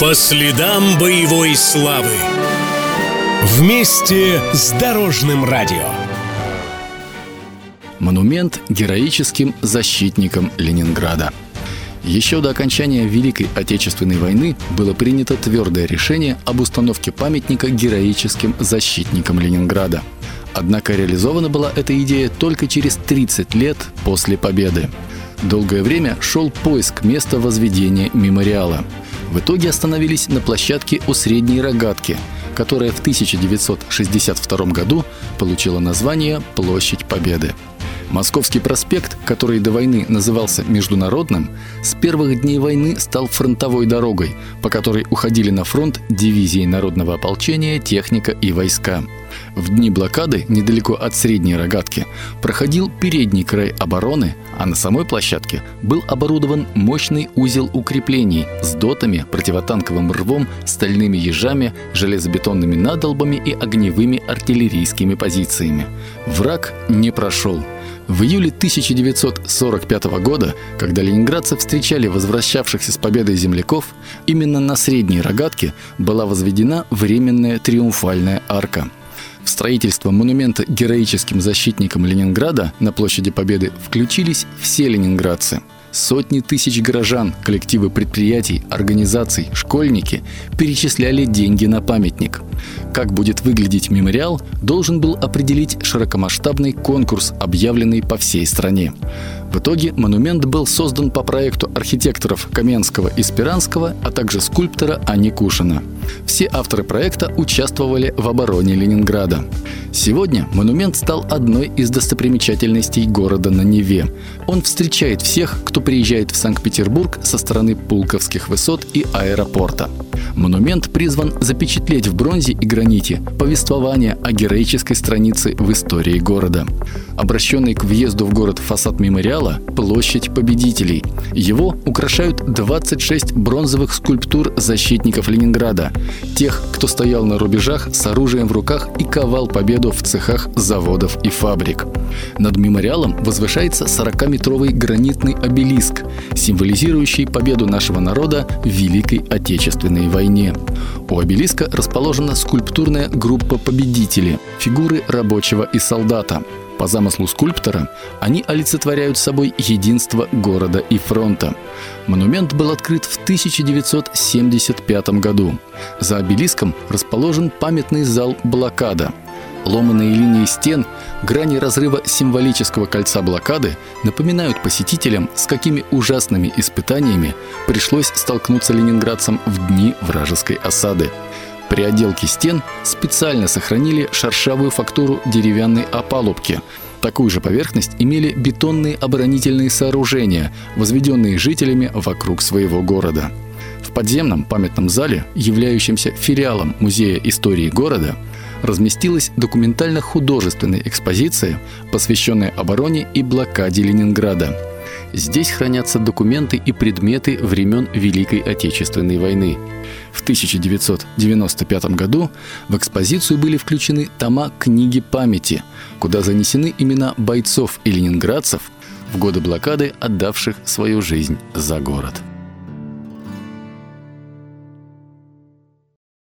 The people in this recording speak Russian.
По следам боевой славы. Вместе с Дорожным радио. Монумент героическим защитникам Ленинграда. Еще до окончания Великой Отечественной войны было принято твердое решение об установке памятника героическим защитникам Ленинграда. Однако реализована была эта идея только через 30 лет после победы. Долгое время шел поиск места возведения мемориала. В итоге остановились на площадке у Средней Рогатки, которая в 1962 году получила название «Площадь Победы». Московский проспект, который до войны назывался Международным, с первых дней войны стал фронтовой дорогой, по которой уходили на фронт дивизии народного ополчения, техника и войска. В дни блокады, недалеко от Средней Рогатки, проходил передний край обороны, а на самой площадке был оборудован мощный узел укреплений с дотами, противотанковым рвом, стальными ежами, железобетонными надолбами и огневыми артиллерийскими позициями. Враг не прошел. В июле 1945 года, когда ленинградцы встречали возвращавшихся с победой земляков, именно на Средней Рогатке была возведена временная триумфальная арка – в строительство монумента героическим защитникам Ленинграда на площади Победы включились все ленинградцы. Сотни тысяч горожан, коллективы предприятий, организаций, школьники перечисляли деньги на памятник. Как будет выглядеть мемориал, должен был определить широкомасштабный конкурс, объявленный по всей стране. В итоге монумент был создан по проекту архитекторов Каменского и Спиранского, а также скульптора Ани Кушина. Все авторы проекта участвовали в обороне Ленинграда. Сегодня монумент стал одной из достопримечательностей города на Неве. Он встречает всех, кто приезжает в Санкт-Петербург со стороны Пулковских высот и аэропорта. Монумент призван запечатлеть в бронзе и граните повествование о героической странице в истории города. Обращенный к въезду в город фасад мемориала – площадь победителей. Его украшают 26 бронзовых скульптур защитников Ленинграда, тех, кто стоял на рубежах с оружием в руках и ковал победу в цехах заводов и фабрик. Над мемориалом возвышается 40-метровый гранитный обелиск, символизирующий победу нашего народа в Великой Отечественной войне. У обелиска расположена скульптурная группа победителей, фигуры рабочего и солдата. По замыслу скульптора они олицетворяют собой единство города и фронта. Монумент был открыт в 1975 году. За обелиском расположен памятный зал «Блокада», Ломаные линии стен, грани разрыва символического кольца блокады напоминают посетителям, с какими ужасными испытаниями пришлось столкнуться ленинградцам в дни вражеской осады. При отделке стен специально сохранили шершавую фактуру деревянной опалубки. Такую же поверхность имели бетонные оборонительные сооружения, возведенные жителями вокруг своего города. В подземном памятном зале, являющемся филиалом Музея истории города, разместилась документально-художественная экспозиция, посвященная обороне и блокаде Ленинграда. Здесь хранятся документы и предметы времен Великой Отечественной войны. В 1995 году в экспозицию были включены тома книги памяти, куда занесены имена бойцов и ленинградцев в годы блокады, отдавших свою жизнь за город.